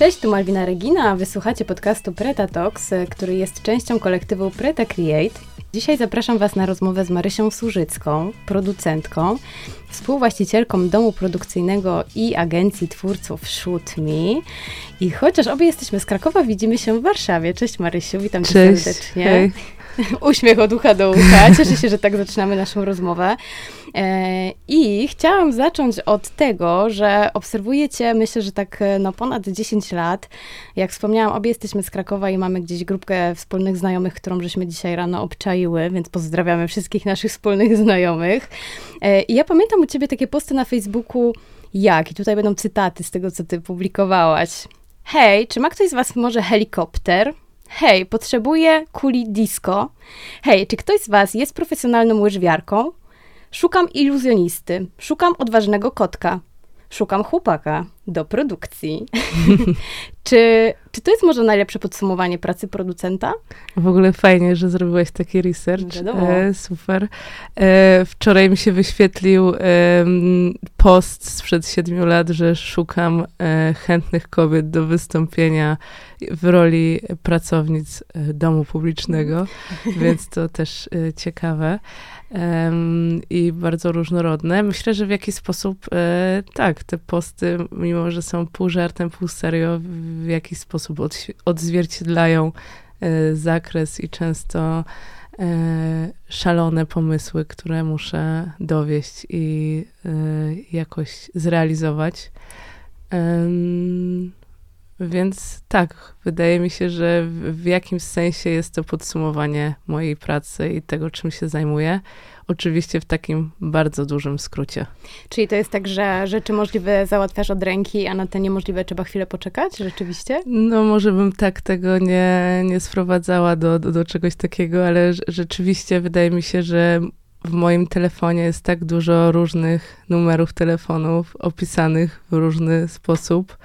Cześć, tu Malwina Regina, a wysłuchacie podcastu Preta Talks, który jest częścią kolektywu Preta Create. Dzisiaj zapraszam Was na rozmowę z Marysią Służycką, producentką, współwłaścicielką domu produkcyjnego i agencji twórców Shoot Me. I chociaż obie jesteśmy z Krakowa, widzimy się w Warszawie. Cześć Marysiu, witam Cię Cześć, serdecznie. hej. Uśmiech od ucha do ucha. Cieszę się, że tak zaczynamy naszą rozmowę. E, I chciałam zacząć od tego, że obserwujecie, myślę, że tak e, no, ponad 10 lat. Jak wspomniałam, obie jesteśmy z Krakowa i mamy gdzieś grupkę wspólnych znajomych, którą żeśmy dzisiaj rano obczaiły, więc pozdrawiamy wszystkich naszych wspólnych znajomych. E, I ja pamiętam u ciebie takie posty na Facebooku, jak, i tutaj będą cytaty z tego, co ty publikowałaś. Hej, czy ma ktoś z was może helikopter? Hej, potrzebuję kuli disco. Hej, czy ktoś z Was jest profesjonalną łyżwiarką? Szukam iluzjonisty. Szukam odważnego kotka. Szukam chłopaka do produkcji. czy, czy to jest może najlepsze podsumowanie pracy producenta? W ogóle fajnie, że zrobiłeś taki research. Wiadomo. E, super. E, wczoraj mi się wyświetlił em, post sprzed siedmiu lat, że szukam e, chętnych kobiet do wystąpienia w roli pracownic e, domu publicznego, więc to też e, ciekawe. I bardzo różnorodne. Myślę, że w jakiś sposób e, tak, te posty, mimo że są pół żartem, pół serio, w jakiś sposób odzwierciedlają e, zakres i często e, szalone pomysły, które muszę dowieść i jakoś zrealizować. Em, więc tak, wydaje mi się, że w, w jakimś sensie jest to podsumowanie mojej pracy i tego, czym się zajmuję. Oczywiście w takim bardzo dużym skrócie. Czyli to jest tak, że rzeczy możliwe załatwiasz od ręki, a na te niemożliwe trzeba chwilę poczekać? Rzeczywiście? No, może bym tak tego nie, nie sprowadzała do, do, do czegoś takiego, ale rz- rzeczywiście wydaje mi się, że w moim telefonie jest tak dużo różnych numerów telefonów opisanych w różny sposób,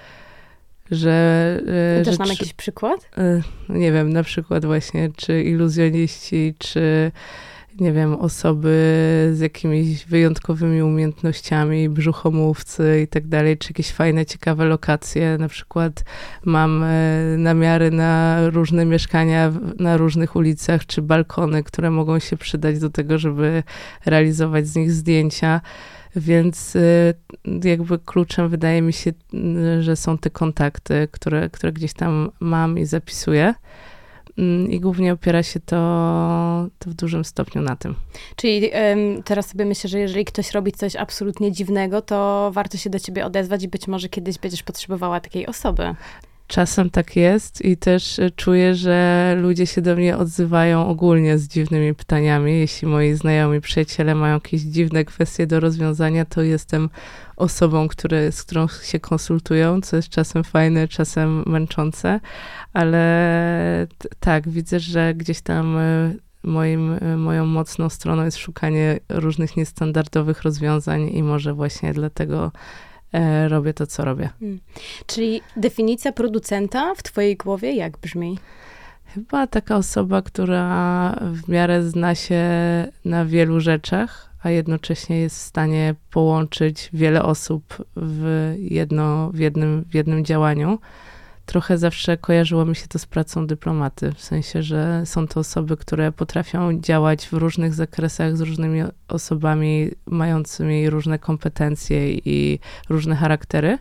że. e, Też że nam jakiś przykład? e, nie wiem, na przykład właśnie, czy iluzjoniści, czy nie wiem, osoby z jakimiś wyjątkowymi umiejętnościami, brzuchomówcy i tak dalej, czy jakieś fajne, ciekawe lokacje. Na przykład mam e, namiary na różne mieszkania na różnych ulicach, czy balkony, które mogą się przydać do tego, żeby realizować z nich zdjęcia. Więc e, jakby kluczem wydaje mi się, m, że są te kontakty, które, które gdzieś tam mam i zapisuję. Mm, I głównie opiera się to, to w dużym stopniu na tym. Czyli teraz sobie myślę, że jeżeli ktoś robi coś absolutnie dziwnego, to warto się do ciebie odezwać i być może kiedyś będziesz potrzebowała takiej osoby. Czasem tak jest i też e, czuję, że ludzie się do mnie odzywają ogólnie z dziwnymi pytaniami. Jeśli moi znajomi, przyjaciele mają jakieś dziwne kwestie do rozwiązania, to jestem osobą, z którą się konsultują, co jest czasem fajne, czasem męczące, ale tak, widzę, że gdzieś tam e, moim, e, moją mocną stroną jest szukanie różnych niestandardowych rozwiązań i może właśnie dlatego robię to, co robię. Czyli definicja producenta w twojej głowie jak brzmi? Chyba taka osoba, która w miarę zna się na wielu rzeczach, a jednocześnie jest w stanie połączyć wiele osób w, jedno, w, jednym, w jednym działaniu. Trochę zawsze kojarzyło mi się to z pracą dyplomaty, w sensie, że są to osoby, które potrafią działać w różnych zakresach z różnymi osobami mającymi różne kompetencje i różne charaktery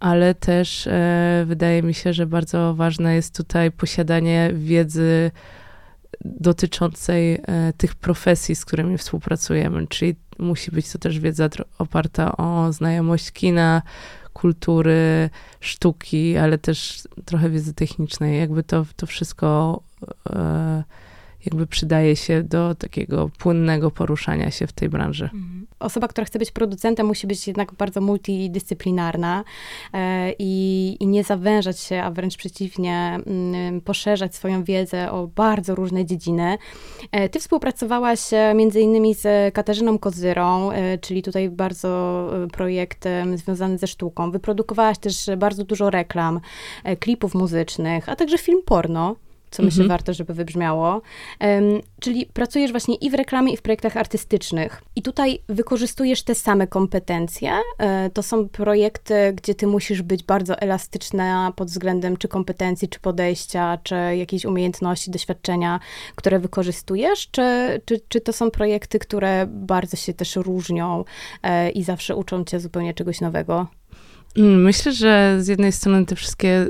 ale też e, wydaje mi się, że bardzo ważne jest tutaj posiadanie wiedzy dotyczącej e, tych profesji, z którymi współpracujemy, czyli musi być to też wiedza oparta o znajomość kina, kultury, sztuki, ale też trochę wiedzy technicznej. Jakby to, to wszystko e, jakby przydaje się do takiego płynnego poruszania się w tej branży. Osoba, która chce być producentem, musi być jednak bardzo multidyscyplinarna e, i, i nie zawężać się, a wręcz przeciwnie, mm, poszerzać swoją wiedzę o bardzo różne dziedziny. E, ty współpracowałaś e, między innymi z Katarzyną Kozyrą, czyli tutaj bardzo projekt związany ze sztuką. Wyprodukowałaś też bardzo dużo reklam, klipów muzycznych, a także film porno. Co myślę mhm. warto, żeby wybrzmiało. Um, czyli pracujesz właśnie i w reklamie, i w projektach artystycznych. I tutaj wykorzystujesz te same kompetencje. E, to są projekty, gdzie ty musisz być bardzo elastyczna pod względem czy kompetencji, czy podejścia, czy jakiejś umiejętności, doświadczenia, które wykorzystujesz, czy, czy, czy to są projekty, które bardzo się też różnią e, i zawsze uczą cię zupełnie czegoś nowego? Mm, myślę, że z jednej strony te wszystkie y,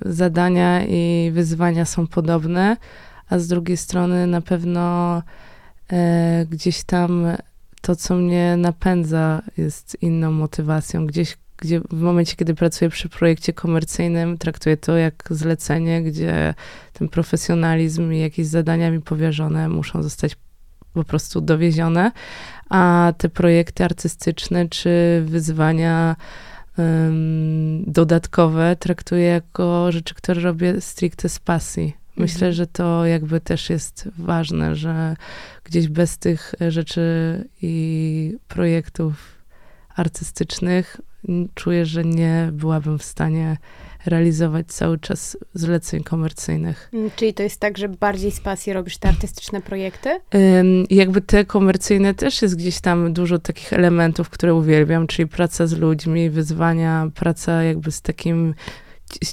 zadania i wyzwania są podobne, a z drugiej strony na pewno e, gdzieś tam to, co mnie napędza, jest inną motywacją. Gdzieś, gdzie w momencie, kiedy pracuję przy projekcie komercyjnym, traktuję to jak zlecenie, gdzie ten profesjonalizm i jakieś zadania mi powierzone muszą zostać po prostu dowiezione, a te projekty artystyczne czy wyzwania dodatkowe traktuję jako rzeczy, które robię stricte z pasji. Myślę, mhm. że to jakby też jest ważne, że gdzieś bez tych rzeczy i projektów artystycznych czuję, że nie byłabym w stanie realizować cały czas zleceń komercyjnych. Mm, czyli to jest tak, że bardziej z pasji robisz te artystyczne projekty? jakby te komercyjne też jest gdzieś tam dużo takich elementów, które uwielbiam, czyli praca z ludźmi, wyzwania, praca jakby z takim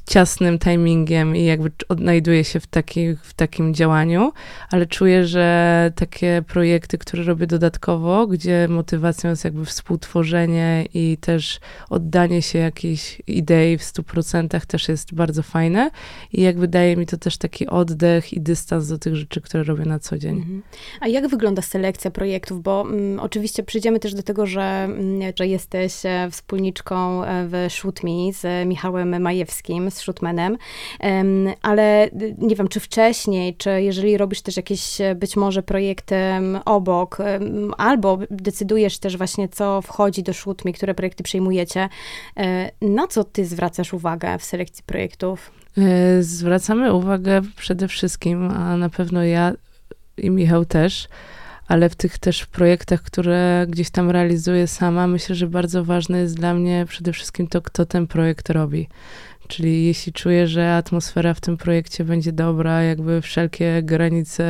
ciasnym timingiem i jakby odnajduję się w, taki, w takim działaniu, ale czuję, że takie projekty, które robię dodatkowo, gdzie motywacją jest jakby współtworzenie i też oddanie się jakiejś idei w 100% też jest bardzo fajne i jakby daje mi to też taki oddech i dystans do tych rzeczy, które robię na co dzień. Mhm. A jak wygląda selekcja projektów? Bo mm, oczywiście przyjdziemy też do tego, że, mm, że jesteś e, wspólniczką e, w Shoot Me z Michałem Majewskim, z Shootmanem, ale nie wiem, czy wcześniej, czy jeżeli robisz też jakieś e, być może projekty obok, albo decydujesz też właśnie, co wchodzi do Shootme, które projekty przejmujecie, e, na co ty zwracasz uwagę w selekcji projektów? E, zwracamy uwagę przede wszystkim, a na pewno ja i Michał też, ale w tych też projektach, które gdzieś tam realizuję sama, myślę, że bardzo ważne jest dla mnie przede wszystkim to, kto ten projekt robi. Czyli jeśli czuję, że atmosfera w tym projekcie będzie dobra, jakby wszelkie granice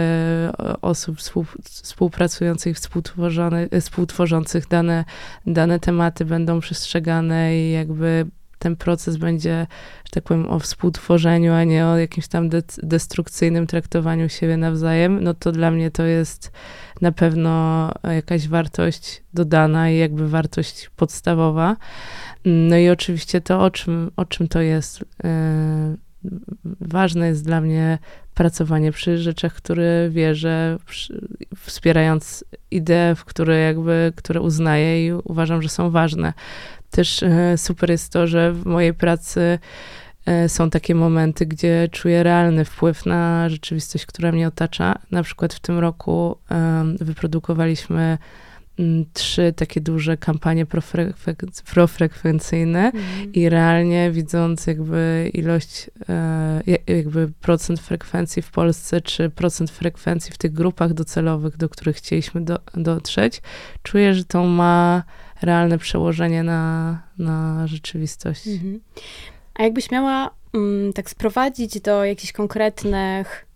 osób współpracujących, współtworzących dane, dane tematy będą przestrzegane i jakby ten proces będzie, że tak powiem, o współtworzeniu, a nie o jakimś tam de destrukcyjnym traktowaniu siebie nawzajem, no to dla mnie to jest na pewno jakaś wartość dodana i jakby wartość podstawowa. No i oczywiście to, o czym, o czym to jest. E, ważne jest dla mnie pracowanie przy rzeczach, które wierzę, wspierając idee, w które jakby, które uznaję i uważam, że są ważne. Też e, super jest to, że w mojej pracy e, są takie momenty, gdzie czuję realny wpływ na rzeczywistość, która mnie otacza. Na przykład w tym roku wyprodukowaliśmy trzy takie duże kampanie profrekwencyjne mm. i realnie widząc jakby ilość, e, jakby procent frekwencji w Polsce, czy procent frekwencji w tych grupach docelowych, do których chcieliśmy do, dotrzeć, czuję, że to ma realne przełożenie na, na rzeczywistość. Mm -hmm. A jakbyś miała mm, tak sprowadzić do jakichś konkretnych Mm,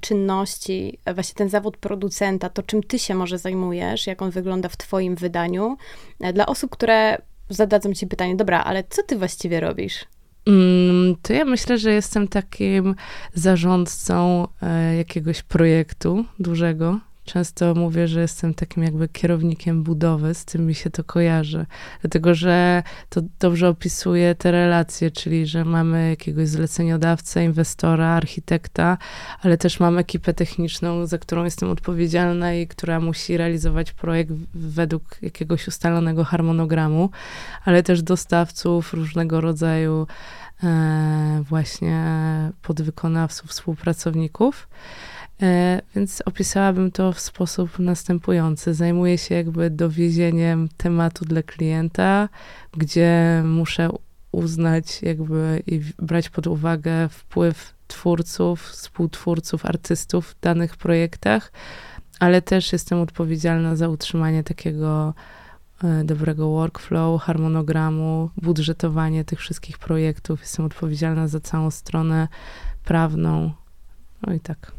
czynności, właśnie ten zawód producenta, to czym ty się może zajmujesz, jak on wygląda w twoim wydaniu, e, dla osób, które zadadzą ci pytanie, dobra, ale co ty właściwie robisz? Mm, to ja myślę, że jestem takim zarządcą e, jakiegoś projektu dużego, Często mówię, że jestem takim jakby kierownikiem budowy, z tym mi się to kojarzy, dlatego że to dobrze opisuje te relacje, czyli że mamy jakiegoś zleceniodawcę, inwestora, architekta, ale też mam ekipę techniczną, za którą jestem odpowiedzialna i która musi realizować projekt według jakiegoś ustalonego harmonogramu, ale też dostawców różnego rodzaju e, właśnie podwykonawców, współpracowników. E, więc opisałabym to w sposób następujący. Zajmuję się jakby dowiezieniem tematu dla klienta, gdzie muszę uznać jakby i brać pod uwagę wpływ twórców, współtwórców, artystów w danych projektach, ale też jestem odpowiedzialna za utrzymanie takiego e, dobrego workflow, harmonogramu, budżetowanie tych wszystkich projektów. Jestem odpowiedzialna za całą stronę prawną No i tak.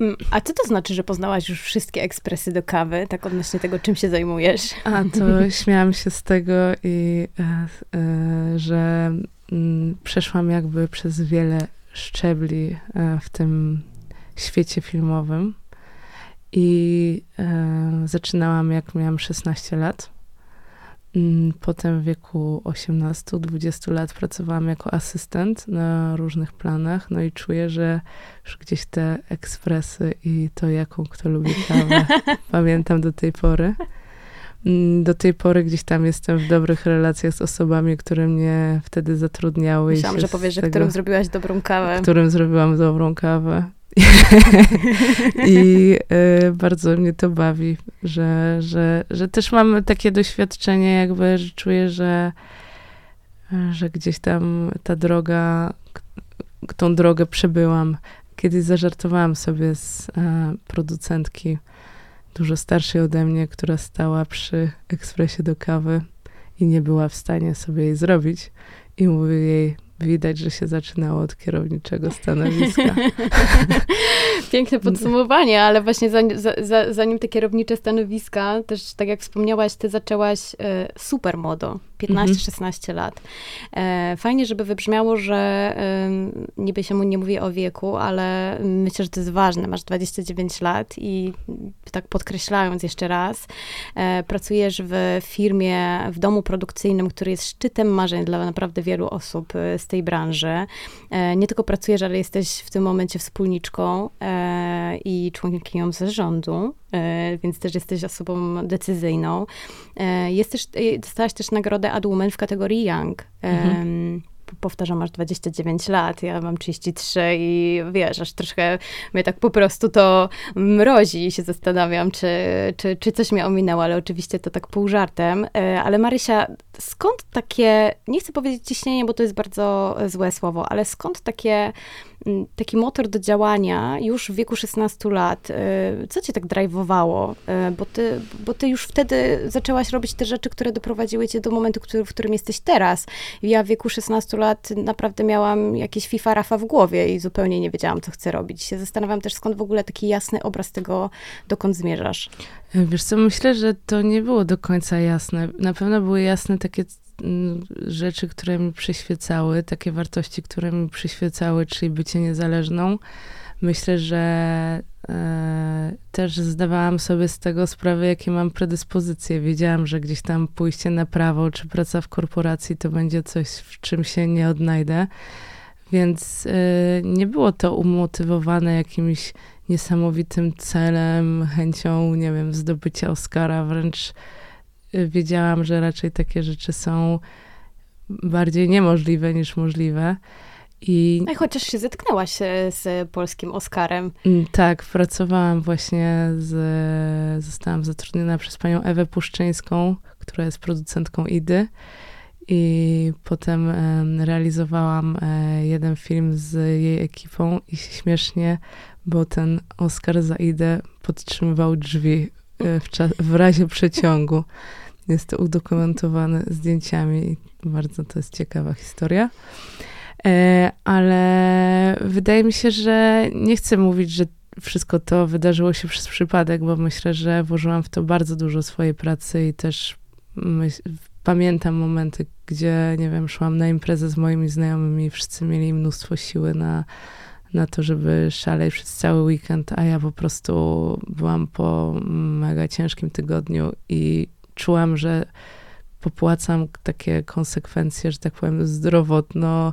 Mm, a co to znaczy, że poznałaś już wszystkie ekspresy do kawy, tak odnośnie tego, czym się zajmujesz? A to śmiałam się z tego i e, e, że mm, przeszłam jakby przez wiele szczebli e, w tym świecie filmowym. I zaczynałam, jak miałam 16 lat. Mm, potem w wieku 18-20 lat pracowałam jako asystent na różnych planach, no i czuję, że już gdzieś te ekspresy i to, jaką kto lubi kawę, pamiętam do tej pory. Mm, do tej pory gdzieś tam jestem w dobrych relacjach z osobami, które mnie wtedy zatrudniały. Myślałam, że powiesz, że którym zrobiłaś dobrą kawę. Którym zrobiłam dobrą kawę. I y, bardzo mnie to bawi, że, że, że też mam takie doświadczenie, jakby, że czuję, że, że gdzieś tam ta droga, tą drogę przebyłam. Kiedyś zażartowałam sobie z e, producentki dużo starszej ode mnie, która stała przy ekspresie do kawy i nie była w stanie sobie jej zrobić. I mówię jej, Widać, że się zaczynało od kierowniczego stanowiska. Piękne podsumowanie, ale właśnie zanim, za, zanim te kierownicze stanowiska, też tak jak wspomniałaś, ty zaczęłaś e, super modo, 15-16 lat. E, fajnie, żeby wybrzmiało, że niby się mu nie mówi o wieku, ale myślę, że to jest ważne. Masz 29 lat i tak podkreślając jeszcze raz, e, pracujesz w firmie, w domu produkcyjnym, który jest szczytem marzeń dla naprawdę wielu osób e, z tej branży. Nie tylko pracujesz, ale jesteś w tym momencie wspólniczką i członkinią zarządu, więc też jesteś osobą decyzyjną. Jest też, dostałaś też nagrodę Ad Woman w kategorii Young. Mhm powtarzam, masz 29 lat, ja mam 33 i wiesz, aż troszkę mnie tak po prostu to mrozi i się zastanawiam, czy, czy, czy coś mnie ominęło, ale oczywiście to tak pół żartem. E, ale Marysia, skąd takie, nie chcę powiedzieć ciśnienie, bo to jest bardzo złe słowo, ale skąd takie taki motor do działania już w wieku 16 lat. Y, co cię tak drive'owało? Y, bo ty, bo ty już wtedy zaczęłaś robić te rzeczy, które doprowadziły cię do momentu, który, w którym jesteś teraz. Ja w wieku 16 lat naprawdę miałam jakieś FIFA Rafa w głowie i zupełnie nie wiedziałam, co chcę robić. Się zastanawiam też, skąd w ogóle taki jasny obraz tego, dokąd zmierzasz. Wiesz co, myślę, że to nie było do końca jasne. Na pewno były jasne takie rzeczy, które mi przyświecały, takie wartości, które mi przyświecały, czyli bycie niezależną. Myślę, że e, też zdawałam sobie z tego sprawę, jakie mam predyspozycje. Wiedziałam, że gdzieś tam pójście na prawo czy praca w korporacji to będzie coś, w czym się nie odnajdę. Więc e, nie było to umotywowane jakimś niesamowitym celem, chęcią, nie wiem, zdobycia Oscara, wręcz wiedziałam, że raczej takie rzeczy są bardziej niemożliwe niż możliwe. I no chociaż się zetknęłaś z polskim Oscarem. Mm, tak, pracowałam właśnie z, zostałam zatrudniona przez panią Ewę Puszczyńską, która jest producentką Idy. I potem realizowałam e, jeden film z jej ekipą i śmiesznie, bo ten Oscar za Idę podtrzymywał drzwi E, w, w razie przeciągu. Jest to udokumentowane zdjęciami. Bardzo to jest ciekawa historia. E, ale wydaje mi się, że nie chcę mówić, że wszystko to wydarzyło się przez przypadek, bo myślę, że włożyłam w to bardzo dużo swojej pracy i też pamiętam momenty, gdzie, nie wiem, szłam na imprezę z moimi znajomymi i wszyscy mieli mnóstwo siły na na to, żeby szaleć przez cały weekend, a ja po prostu byłam po mega ciężkim tygodniu i czułam, że popłacam takie konsekwencje, że tak powiem, zdrowotno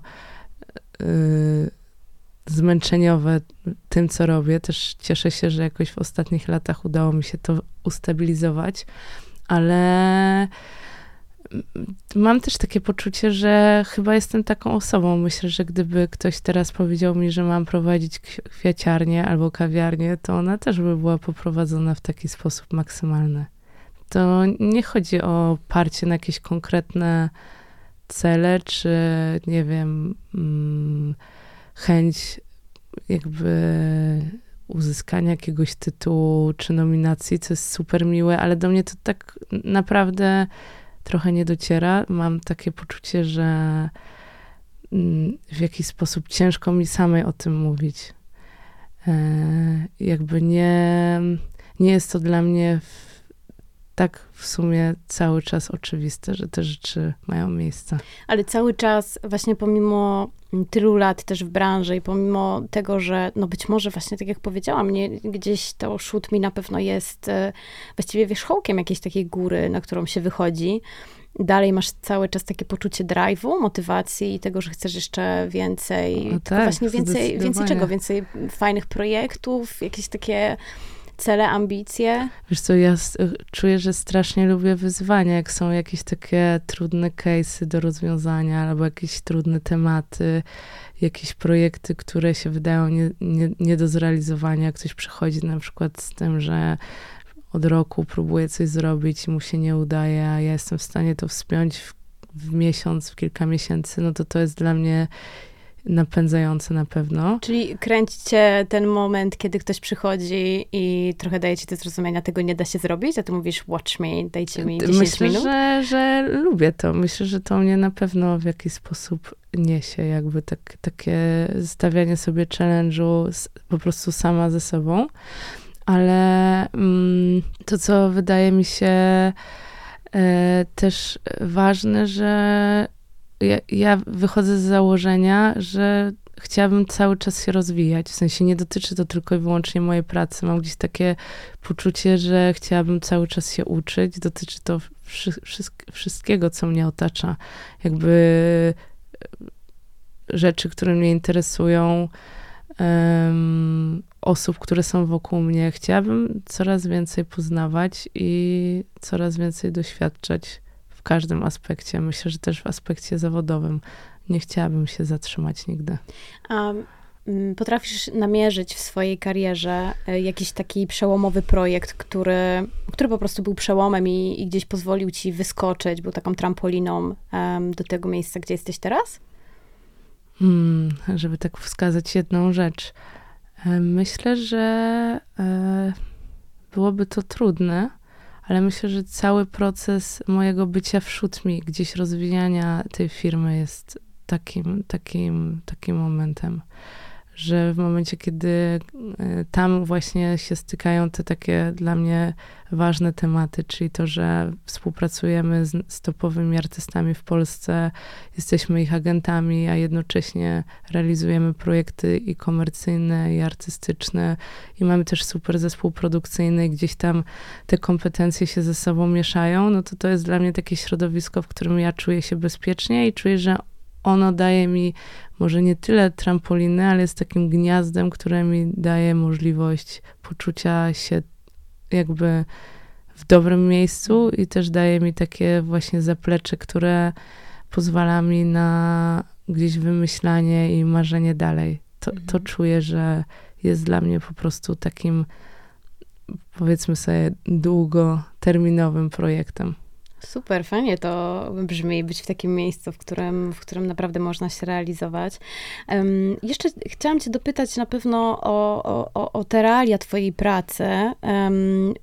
yy, zmęczeniowe tym, co robię. Też cieszę się, że jakoś w ostatnich latach udało mi się to ustabilizować, ale mam też takie poczucie, że chyba jestem taką osobą. Myślę, że gdyby ktoś teraz powiedział mi, że mam prowadzić kwiaciarnię albo kawiarnię, to ona też by była poprowadzona w taki sposób maksymalny. To nie chodzi o parcie na jakieś konkretne cele, czy nie wiem, mm, chęć jakby uzyskania jakiegoś tytułu czy nominacji, co jest super miłe, ale do mnie to tak naprawdę trochę nie dociera. Mam takie poczucie, że mm, w jakiś sposób ciężko mi samej o tym mówić. e, jakby nie, nie jest to dla mnie w, tak w sumie cały czas oczywiste, że te rzeczy mają miejsce. Ale cały czas, właśnie pomimo tylu lat też w branży i pomimo tego, że no być może właśnie tak jak powiedziałam, nie, gdzieś to shoot mi na pewno jest e, właściwie wierzchołkiem jakiejś takiej góry, na którą się wychodzi. Dalej masz cały czas takie poczucie drive'u, motywacji i tego, że chcesz jeszcze więcej, no tak, właśnie więcej, więcej czego? Więcej fajnych projektów, jakieś takie cele, ambicje? Wiesz co, ja czuję, że strasznie lubię wyzwania, jak są jakieś takie trudne case'y do rozwiązania, albo jakieś trudne tematy, jakieś projekty, które się wydają nie, nie, nie do zrealizowania. Ktoś przychodzi na przykład z tym, że od roku próbuje coś zrobić i mu się nie udaje, a ja jestem w stanie to wspiąć w, w miesiąc, w kilka miesięcy, no to to jest dla mnie napędzające na pewno. Czyli kręcicie ten moment, kiedy ktoś przychodzi i trochę daje ci do zrozumienia, tego nie da się zrobić, a ty mówisz watch me, dajcie mi 10 Myślę, minut. Że, że lubię to. Myślę, że to mnie na pewno w jakiś sposób niesie, jakby tak, takie stawianie sobie challenge'u po prostu sama ze sobą. Ale mm, to, co wydaje mi się e, też ważne, że ja, wychodzę z założenia, że chciałabym cały czas się rozwijać. W sensie nie dotyczy to tylko i wyłącznie mojej pracy. Mam gdzieś takie poczucie, że chciałabym cały czas się uczyć. Dotyczy to wszy wszystkiego, co mnie otacza. Jakby e, rzeczy, które mnie interesują, um, osób, które są wokół mnie. Chciałabym coraz więcej poznawać i coraz więcej doświadczać każdym aspekcie. Myślę, że też w aspekcie zawodowym. Nie chciałabym się zatrzymać nigdy. A mm, potrafisz namierzyć w swojej karierze e, jakiś taki przełomowy projekt, który, który po prostu był przełomem i, i gdzieś pozwolił ci wyskoczyć, był taką trampoliną um, do tego miejsca, gdzie jesteś teraz? Hmm, żeby tak wskazać jedną rzecz. E, myślę, że e, byłoby to trudne, ale myślę, że cały proces mojego bycia wśród mi, gdzieś rozwijania tej firmy jest takim, takim, takim momentem że w momencie, kiedy e, tam właśnie się stykają te takie dla mnie ważne tematy, czyli to, że współpracujemy z, z topowymi artystami w Polsce, jesteśmy ich agentami, a jednocześnie realizujemy projekty i komercyjne, i artystyczne, i mamy też super zespół produkcyjny, i gdzieś tam te kompetencje się ze sobą mieszają, no to to jest dla mnie takie środowisko, w którym ja czuję się bezpiecznie i czuję, że ono daje mi może nie tyle trampoliny, ale jest takim gniazdem, które mi daje możliwość poczucia się jakby w dobrym miejscu i też daje mi takie właśnie zaplecze, które pozwala mi na gdzieś wymyślanie i marzenie dalej. To, to mhm. czuję, że jest dla mnie po prostu takim, powiedzmy sobie, długoterminowym projektem. Super, fajnie to brzmi, być w takim miejscu, w którym, w którym naprawdę można się realizować. Um, jeszcze chciałam cię dopytać na pewno o, o, o te realia twojej pracy. Um,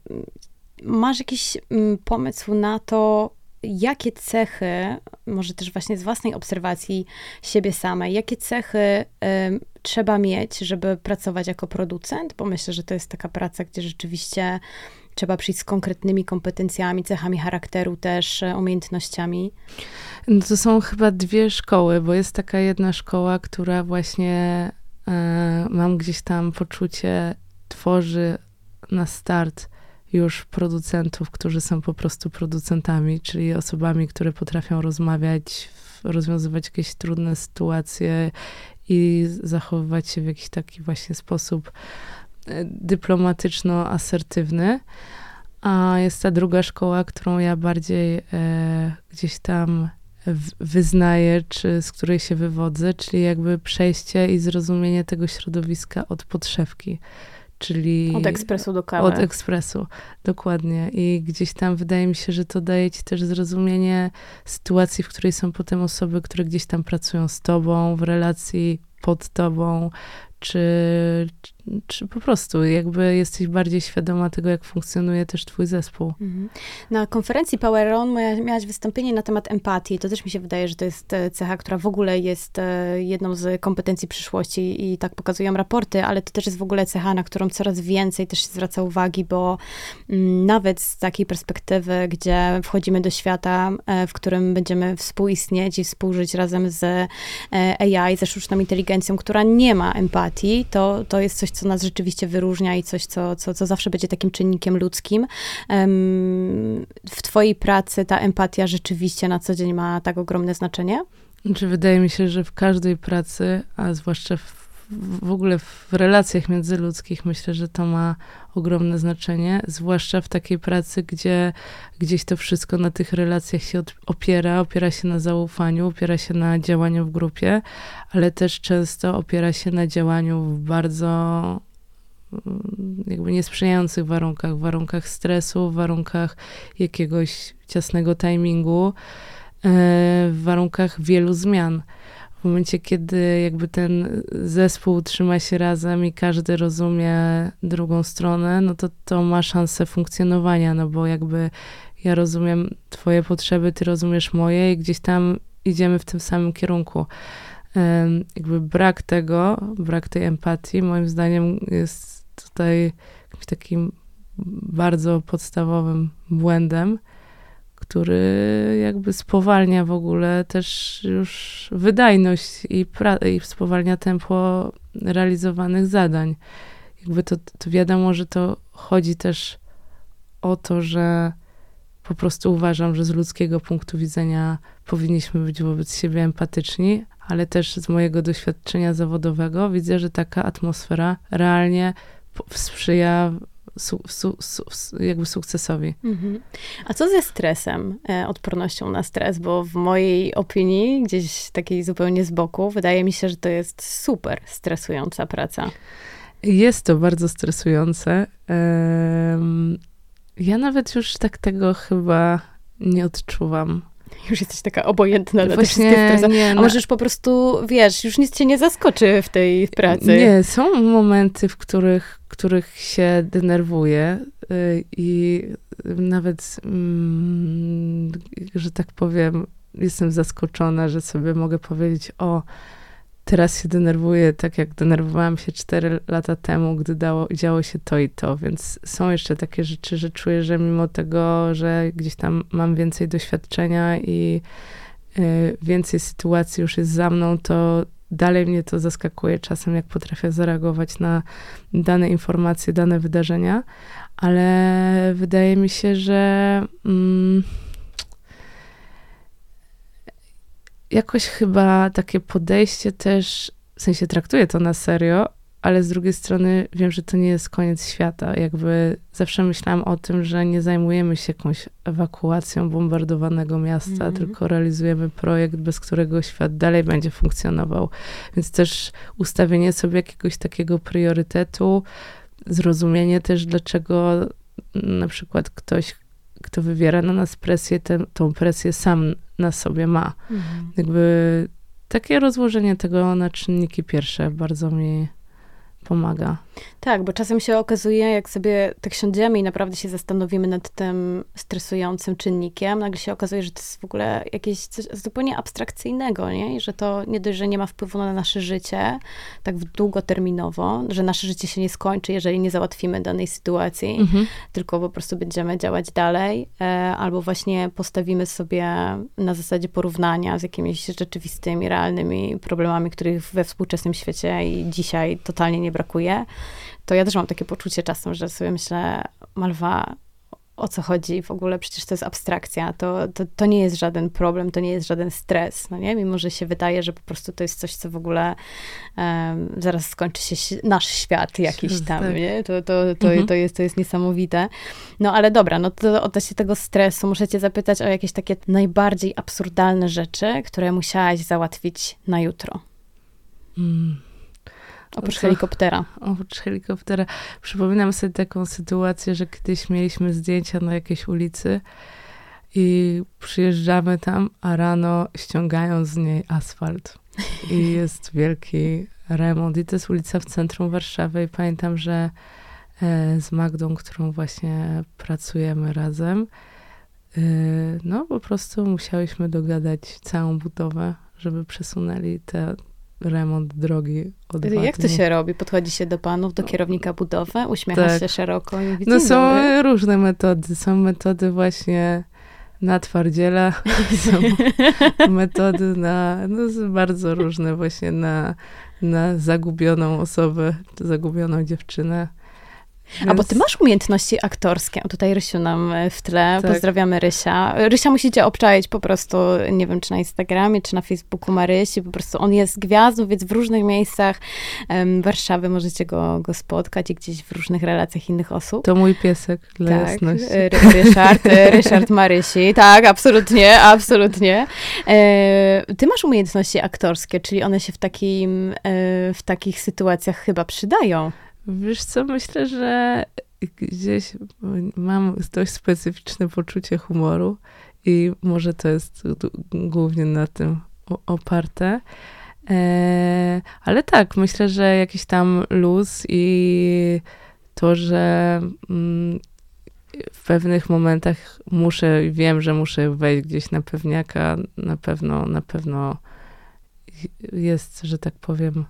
masz jakiś um, pomysł na to, jakie cechy, może też właśnie z własnej obserwacji siebie samej, jakie cechy trzeba mieć, żeby pracować jako producent? Bo myślę, że to jest taka praca, gdzie rzeczywiście trzeba przyjść z konkretnymi kompetencjami, cechami charakteru też, e, umiejętnościami? No to są chyba dwie szkoły, bo jest taka jedna szkoła, która właśnie e, mam gdzieś tam poczucie, tworzy na start już producentów, którzy są po prostu producentami, czyli osobami, które potrafią rozmawiać, rozwiązywać jakieś trudne sytuacje i zachowywać się w jakiś taki właśnie sposób dyplomatyczno-asertywny. A jest ta druga szkoła, którą ja bardziej e, gdzieś tam wyznaję, czy z której się wywodzę, czyli jakby przejście i zrozumienie tego środowiska od podszewki. Czyli od ekspresu do kawy. Od ekspresu, dokładnie. I gdzieś tam wydaje mi się, że to daje ci też zrozumienie sytuacji, w której są potem osoby, które gdzieś tam pracują z tobą, w relacji pod tobą, czy, czy po prostu jakby jesteś bardziej świadoma tego, jak funkcjonuje też twój zespół. Mhm. Na konferencji Power On miałaś wystąpienie na temat empatii. To też mi się wydaje, że to jest e, cecha, która w ogóle jest e, jedną z kompetencji przyszłości i tak pokazują raporty, ale to też jest w ogóle cecha, na którą coraz więcej też się zwraca uwagi, bo mm, nawet z takiej perspektywy, gdzie wchodzimy do świata, e, w którym będziemy współistnieć i współżyć razem z AI, ze sztuczną inteligencją, która nie ma empatii, to, to jest coś, co nas rzeczywiście wyróżnia i coś, co, co, co zawsze będzie takim czynnikiem ludzkim. W twojej pracy ta empatia rzeczywiście na co dzień ma tak ogromne znaczenie? Znaczy, wydaje mi się, że w każdej pracy, a zwłaszcza w, w ogóle w relacjach międzyludzkich, myślę, że to ma ogromne znaczenie, zwłaszcza w takiej pracy, gdzie gdzieś to wszystko na tych relacjach się opiera, opiera się na zaufaniu, opiera się na działaniu w grupie, ale też często opiera się na działaniu w bardzo jakby niesprzyjających warunkach, warunkach stresu, warunkach jakiegoś ciasnego timingu, e, w warunkach wielu zmian w momencie, kiedy jakby ten zespół trzyma się razem i każdy rozumie drugą stronę, no to to ma szansę funkcjonowania, no bo jakby ja rozumiem twoje potrzeby, ty rozumiesz moje i gdzieś tam idziemy w tym samym kierunku. Jakby brak tego, brak tej empatii, moim zdaniem jest tutaj jakimś takim bardzo podstawowym błędem, który jakby spowalnia w ogóle też już wydajność i, i spowalnia tempo realizowanych zadań. Jakby to, to wiadomo, że to chodzi też o to, że po prostu uważam, że z ludzkiego punktu widzenia powinniśmy być wobec siebie empatyczni, ale też z mojego doświadczenia zawodowego widzę, że taka atmosfera realnie sprzyja su, su, su, jakby sukcesowi. Mhm. A co ze stresem, e, odpornością na stres? Bo w mojej opinii, gdzieś takiej zupełnie z boku, wydaje mi się, że to jest super stresująca praca. Jest to bardzo stresujące. Ja nawet już tak tego chyba nie odczuwam już jesteś taka obojętna Właśnie, te wszystkie Nie, A no. może już po prostu, wiesz, już nic cię nie zaskoczy w tej pracy. Nie, są momenty, w których, których się denerwuję y, i nawet, mm, że tak powiem, jestem zaskoczona, że sobie mogę powiedzieć, o, teraz się denerwuję tak, jak denerwowałam się 4 lata temu, gdy dało, działo się to i to, więc są jeszcze takie rzeczy, że czuję, że mimo tego, że gdzieś tam mam więcej doświadczenia i y, więcej sytuacji już jest za mną, to dalej mnie to zaskakuje czasem, jak potrafię zareagować na dane informacje, dane wydarzenia, ale wydaje mi się, że... Mm, jakoś chyba takie podejście też, w sensie traktuję to na serio, ale z drugiej strony wiem, że to nie jest koniec świata. Jakby zawsze myślałam o tym, że nie zajmujemy się jakąś ewakuacją bombardowanego miasta, mm. tylko realizujemy projekt, bez którego świat dalej będzie funkcjonował. Więc też ustawienie sobie jakiegoś takiego priorytetu, zrozumienie też, dlaczego na przykład ktoś, kto wywiera na nas presję, tę, tą presję sam na sobie ma. Mhm. Jakby takie rozłożenie tego na czynniki pierwsze bardzo mi pomaga. Tak, bo czasem się okazuje, jak sobie tak siądziemy i naprawdę się zastanowimy nad tym stresującym czynnikiem, nagle się okazuje, że to jest w ogóle jakieś coś zupełnie abstrakcyjnego, nie? I że to nie dość, że nie ma wpływu na nasze życie tak długoterminowo, że nasze życie się nie skończy, jeżeli nie załatwimy danej sytuacji, mhm. tylko po prostu będziemy działać dalej, e, albo właśnie postawimy sobie na zasadzie porównania z jakimiś rzeczywistymi, realnymi problemami, których we współczesnym świecie i dzisiaj totalnie nie brakuje, to ja też mam takie poczucie czasem, że sobie myślę, Malwa, o co chodzi w ogóle, przecież to jest abstrakcja, to, to, to nie jest żaden problem, to nie jest żaden stres, no nie? Mimo, że się wydaje, że po prostu to jest coś, co w ogóle um, zaraz skończy się nasz świat jakiś tam, tak. nie? To, to, to, mhm. to, jest, to jest niesamowite. No ale dobra, no to odnośnie tego stresu muszę cię zapytać o jakieś takie najbardziej absurdalne rzeczy, które musiałaś załatwić na jutro. Mm. Oprócz helikoptera. Oprócz helikoptera. Przypominam sobie taką sytuację, że kiedyś mieliśmy zdjęcia na jakiejś ulicy i przyjeżdżamy tam, a rano ściągają z niej asfalt. I jest wielki remont i to jest ulica w centrum Warszawy i pamiętam, że e, z Magdą, którą właśnie pracujemy razem, e, no po prostu musiałyśmy dogadać całą budowę, żeby przesunęli te remont drogi od Jak to się robi? Podchodzi się do panów, do kierownika budowy, uśmiecha tak. się szeroko i mówi, No są dobry. różne metody. Są metody właśnie na twardziela, są metody na, no bardzo różne właśnie na, na zagubioną osobę, zagubioną dziewczynę. Więc... A bo ty masz umiejętności aktorskie. Tutaj Rysiu nam e, w tle. Tak. Pozdrawiamy Rysia. Rysia musicie obczaić po prostu, nie wiem, czy na Instagramie, czy na Facebooku Marysi. Po prostu on jest gwiazdą, więc w różnych miejscach um, Warszawy możecie go, go spotkać i gdzieś w różnych relacjach innych osób. To mój piesek, dla tak. jasności. Ryszard, e, Ryszard Marysi. Tak, absolutnie, absolutnie. E, ty masz umiejętności aktorskie, czyli one się w, takim, e, w takich sytuacjach chyba przydają. Wiesz co, myślę, że gdzieś mam dość specyficzne poczucie humoru i może to jest głównie na tym oparte. E, ale tak, myślę, że jakiś tam luz i to, że mm, w pewnych momentach muszę, wiem, że muszę wejść gdzieś na pewniaka, na pewno, na pewno jest, że tak powiem,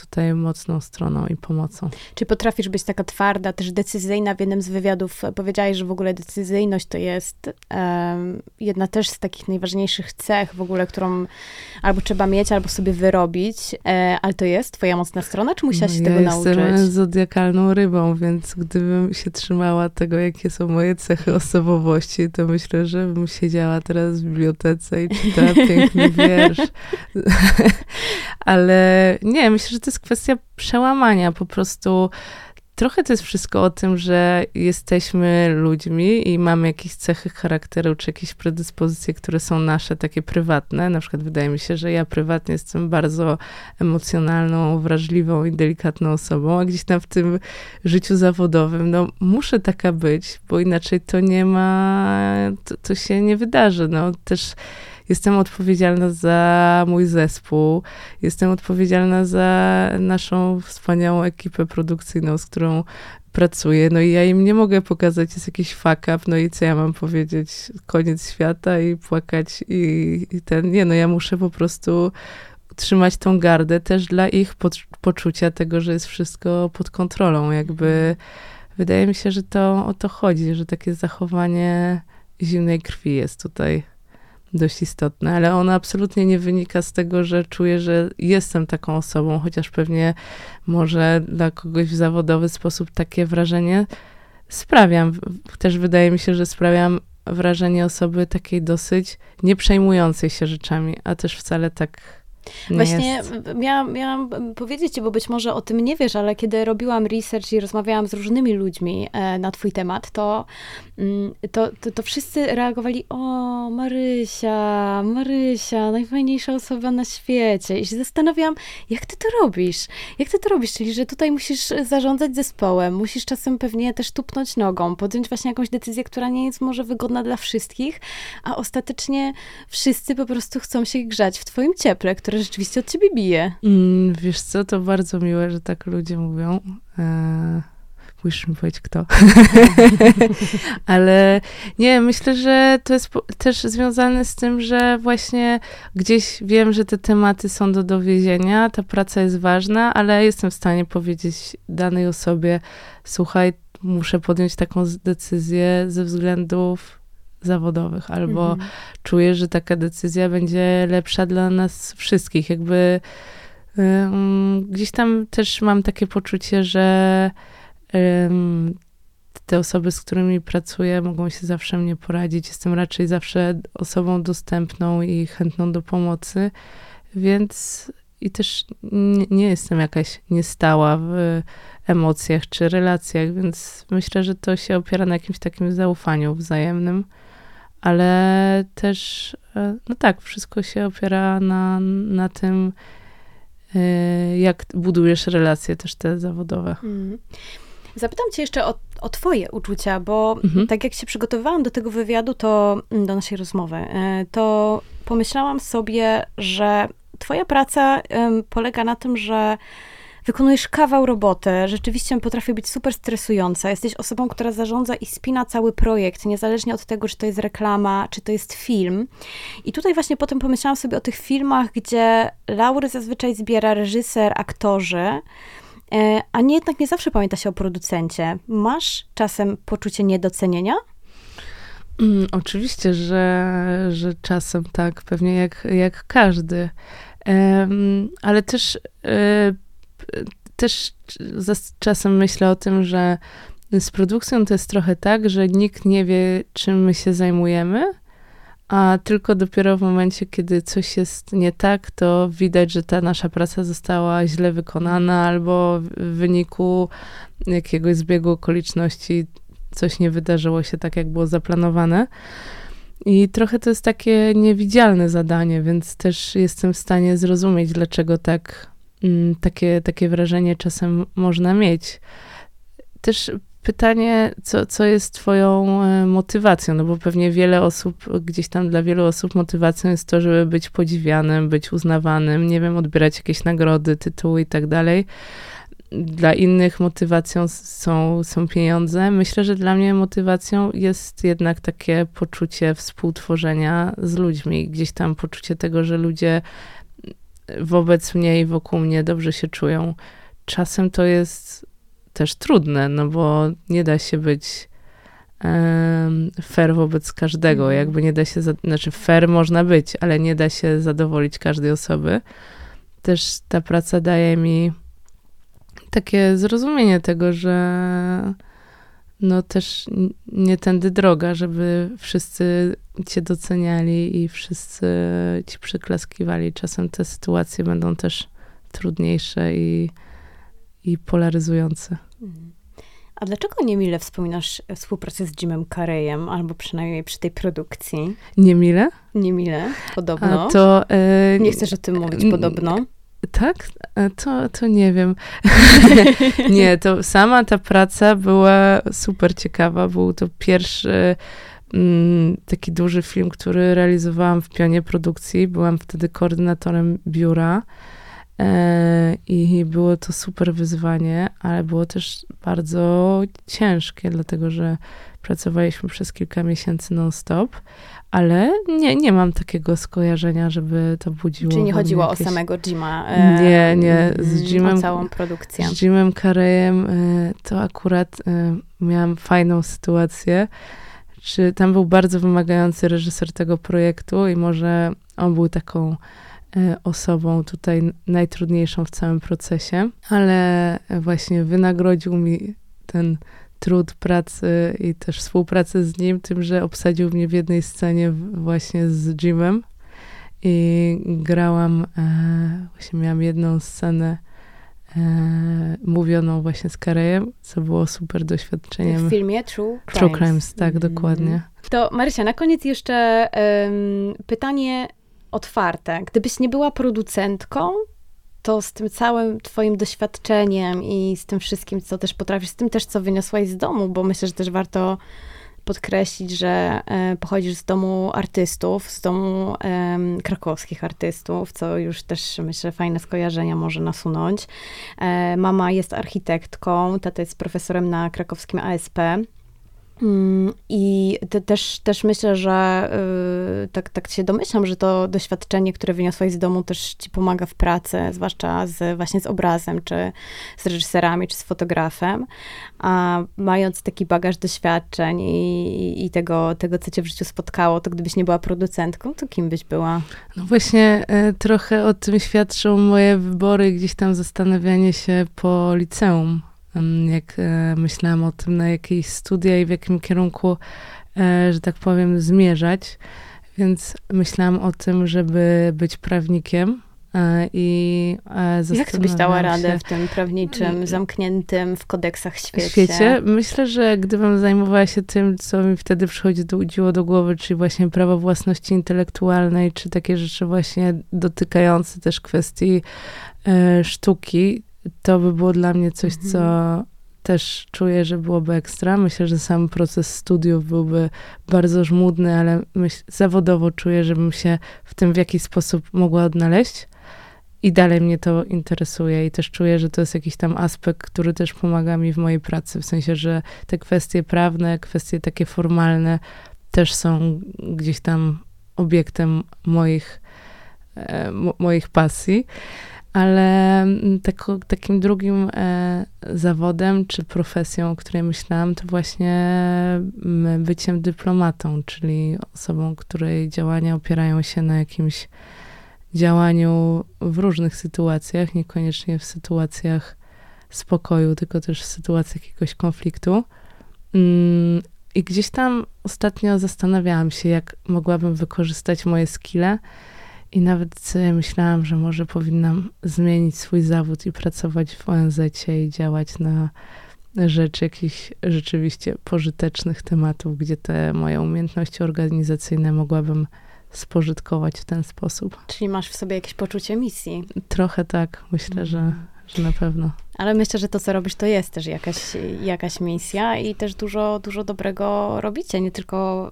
tutaj mocną stroną i pomocą. Czy potrafisz być taka twarda, też decyzyjna? W jednym z wywiadów powiedziałaś, że w ogóle decyzyjność to jest um, jedna też z takich najważniejszych cech w ogóle, którą albo trzeba mieć, albo sobie wyrobić, e, ale to jest twoja mocna strona, czy musiałaś się ja tego nauczyć? Ja jestem zodiakalną rybą, więc gdybym się trzymała tego, jakie są moje cechy osobowości, to myślę, że bym siedziała teraz w bibliotece i czytała piękny wiersz. ale nie, myślę, że to jest kwestia przełamania po prostu. Trochę to jest wszystko o tym, że jesteśmy ludźmi i mamy jakieś cechy charakteru, czy jakieś predyspozycje, które są nasze, takie prywatne. Na przykład wydaje mi się, że ja prywatnie jestem bardzo emocjonalną, wrażliwą i delikatną osobą, a gdzieś tam w tym życiu zawodowym, no muszę taka być, bo inaczej to nie ma, to, to się nie wydarzy. No też Jestem odpowiedzialna za mój zespół, jestem odpowiedzialna za naszą wspaniałą ekipę produkcyjną, z którą pracuję, no i ja im nie mogę pokazać, jest jakiś fuck up, no i co ja mam powiedzieć, koniec świata i płakać i, i ten, nie, no ja muszę po prostu trzymać tą gardę też dla ich poczucia tego, że jest wszystko pod kontrolą, jakby wydaje mi się, że to o to chodzi, że takie zachowanie zimnej krwi jest tutaj dość istotne, ale ono absolutnie nie wynika z tego, że czuję, że jestem taką osobą, chociaż pewnie może dla kogoś w zawodowy sposób takie wrażenie sprawiam. Też wydaje mi się, że sprawiam wrażenie osoby takiej dosyć nieprzejmującej się rzeczami, a też wcale tak nie Właśnie miałam, miałam powiedzieć ci, bo być może o tym nie wiesz, ale kiedy robiłam research i rozmawiałam z różnymi ludźmi e, na twój temat, to, mm, to, to, to, wszyscy reagowali, o Marysia, Marysia, najfajniejsza osoba na świecie. I się zastanawiam, jak ty to robisz? Jak ty to robisz? Czyli, że tutaj musisz zarządzać zespołem, musisz czasem pewnie też tupnąć nogą, podjąć właśnie jakąś decyzję, która nie jest może wygodna dla wszystkich, a ostatecznie wszyscy po prostu chcą się grzać w twoim cieple, które które rzeczywiście od ciebie bije. Mm, wiesz co, to bardzo miłe, że tak ludzie mówią. E, musisz mi powiedzieć kto. Ale nie, myślę, że to jest też związane z tym, że właśnie gdzieś wiem, że te tematy są do dowiezienia, ta praca jest ważna, ale jestem w stanie powiedzieć danej osobie, słuchaj, muszę podjąć taką decyzję ze względów zawodowych, albo mhm. czuję, że taka decyzja będzie lepsza dla nas wszystkich. Jakby um, gdzieś tam też mam takie poczucie, że um, te osoby, z którymi pracuję, mogą się zawsze mnie poradzić. Jestem raczej zawsze osobą dostępną i chętną do pomocy, więc i też nie, nie jestem jakaś niestała w emocjach czy relacjach, więc myślę, że to się opiera na jakimś takim zaufaniu wzajemnym ale też, e, no tak, wszystko się opiera na, na tym, e, jak budujesz relacje też te zawodowe. Mm. Zapytam cię jeszcze o, o twoje uczucia, bo mhm. tak jak się przygotowywałam do tego wywiadu, to do naszej rozmowy, e, to pomyślałam sobie, że twoja praca polega na tym, że wykonujesz kawał roboty, rzeczywiście potrafi być super stresująca. Jesteś osobą, która zarządza i spina cały projekt, niezależnie od tego, czy to jest reklama, czy to jest film. I tutaj właśnie potem pomyślałam sobie o tych filmach, gdzie laury zazwyczaj zbiera reżyser, aktorzy, e, a nie jednak nie zawsze pamięta się o producencie. Masz czasem poczucie niedocenienia? Mm, oczywiście, że, że czasem tak, pewnie jak, jak każdy. Um, ale też e, też czasem myślę o tym, że z produkcją to jest trochę tak, że nikt nie wie, czym my się zajmujemy, a tylko dopiero w momencie, kiedy coś jest nie tak, to widać, że ta nasza praca została źle wykonana albo w wyniku jakiegoś zbiegu okoliczności coś nie wydarzyło się tak, jak było zaplanowane. I trochę to jest takie niewidzialne zadanie, więc też jestem w stanie zrozumieć, dlaczego tak takie, takie wrażenie czasem można mieć. Też pytanie, co, co jest twoją e, motywacją, no bo pewnie wiele osób, gdzieś tam dla wielu osób motywacją jest to, żeby być podziwianym, być uznawanym, nie wiem, odbierać jakieś nagrody, tytuły i tak dalej. Dla innych motywacją są, są pieniądze. Myślę, że dla mnie motywacją jest jednak takie poczucie współtworzenia z ludźmi, gdzieś tam poczucie tego, że ludzie wobec mnie i wokół mnie dobrze się czują. Czasem to jest też trudne, no bo nie da się być fair wobec każdego. Mhm. Jakby nie da się, znaczy fair można być, ale nie da się zadowolić każdej osoby. Też ta praca daje mi takie zrozumienie tego, że no też nie tędy droga, żeby wszyscy cię doceniali i wszyscy ci przyklaskiwali. Czasem te sytuacje będą też trudniejsze i, i polaryzujące. A dlaczego niemile wspominasz współpracę z Jimem Carreyem, albo przynajmniej przy tej produkcji? Niemile? Niemile, podobno. A to... E, nie chcesz o tym mówić, podobno. Tak? To, to nie wiem. nie, to sama ta praca była super ciekawa. Był to pierwszy mm, taki duży film, który realizowałam w pionie produkcji. Byłam wtedy koordynatorem biura. E, I było to super wyzwanie, ale było też bardzo ciężkie, dlatego że pracowaliśmy przez kilka miesięcy non-stop ale nie, nie mam takiego skojarzenia, żeby to budziło. Czyli nie chodziło jakieś... o samego Jima? E, nie, nie. Z Jimem, całą produkcję. Z Jimem Careyem e, to akurat e, miałam fajną sytuację. Czy tam był bardzo wymagający reżyser tego projektu i może on był taką e, osobą tutaj najtrudniejszą w całym procesie, ale właśnie wynagrodził mi ten trud pracy i też współpracy z nim, tym, że obsadził mnie w jednej scenie właśnie z Jimem i grałam, e, właśnie miałam jedną scenę e, mówioną właśnie z Karejem, co było super doświadczeniem. W filmie True Crimes. True Crimes, tak, mm. dokładnie. To Marysia, na koniec jeszcze um, pytanie otwarte. Gdybyś nie była producentką, to z tym całym twoim doświadczeniem i z tym wszystkim, co też potrafisz, z tym też, co wyniosłaś z domu, bo myślę, że też warto podkreślić, że e, pochodzisz z domu artystów, z domu e, krakowskich artystów, co już też myślę fajne skojarzenia może nasunąć. E, mama jest architektką, tata jest profesorem na krakowskim ASP. Mm, I te, też, też myślę, że yy, tak, tak się domyślam, że to doświadczenie, które wyniosłaś z domu, też ci pomaga w pracy, zwłaszcza z, właśnie z obrazem, czy z reżyserami, czy z fotografem. A mając taki bagaż doświadczeń i, i tego, tego, co cię w życiu spotkało, to gdybyś nie była producentką, to kim byś była? No właśnie, y, trochę o tym świadczą moje wybory, gdzieś tam zastanawianie się po liceum jak e, myślałam o tym, na jakieś studia i w jakim kierunku, e, że tak powiem, zmierzać. Więc myślałam o tym, żeby być prawnikiem. E, I Jak sobie dała radę w tym prawniczym, zamkniętym w kodeksach świecie? świecie? Myślę, że gdybym zajmowała się tym, co mi wtedy przychodzi do, do głowy, czyli właśnie prawo własności intelektualnej, czy takie rzeczy właśnie dotykające też kwestii sztuki, to by było dla mnie coś, mhm. co też czuję, że byłoby ekstra. Myślę, że sam proces studiów byłby bardzo żmudny, ale myśl, zawodowo czuję, żebym się w tym w jakiś sposób mogła odnaleźć. i dalej mnie to interesuje i też czuję, że to jest jakiś tam aspekt, który też pomaga mi w mojej pracy, w sensie, że te kwestie prawne, kwestie takie formalne też są gdzieś tam obiektem moich, e, moich pasji. Ale mm, tak, takim drugim e, zawodem czy profesją, o której myślałam, to właśnie mm, byciem dyplomatą, czyli osobą, której działania opierają się na jakimś działaniu w różnych sytuacjach, niekoniecznie w sytuacjach spokoju, tylko też w sytuacjach jakiegoś konfliktu. Mm, I gdzieś tam ostatnio zastanawiałam się, jak mogłabym wykorzystać moje skille. I nawet sobie myślałam, że może powinnam zmienić swój zawód i pracować w ONZ i działać na rzecz jakichś rzeczywiście pożytecznych tematów, gdzie te moje umiejętności organizacyjne mogłabym spożytkować w ten sposób. Czyli masz w sobie jakieś poczucie misji. Trochę tak, myślę, że, że na pewno. Ale myślę, że to, co robisz, to jest też jakaś, jakaś misja i też dużo, dużo dobrego robicie, nie tylko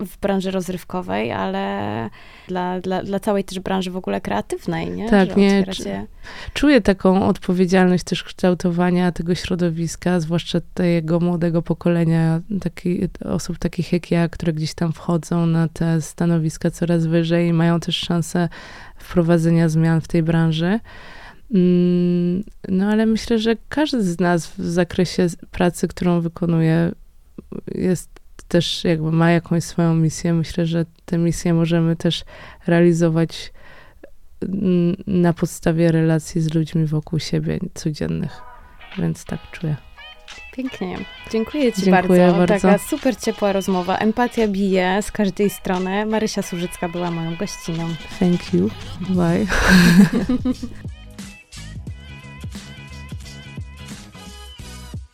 w branży rozrywkowej, ale dla, dla, dla całej też branży w ogóle kreatywnej, nie? Tak, Że nie. Czuję taką odpowiedzialność też kształtowania tego środowiska, zwłaszcza tego młodego pokolenia, taki, osób takich jak ja, które gdzieś tam wchodzą na te stanowiska coraz wyżej i mają też szansę wprowadzenia zmian w tej branży. Mm, no ale myślę, że każdy z nas w zakresie pracy, którą wykonuje, jest też jakby ma jakąś swoją misję. Myślę, że tę misję możemy też realizować mm, na podstawie relacji z ludźmi wokół siebie codziennych. Więc tak czuję. Pięknie. Dziękuję Ci Dziękuję bardzo. bardzo. Taka super ciepła rozmowa. Empatia bije z każdej strony. Marysia Służycka była moją gościną. Thank you. Bye.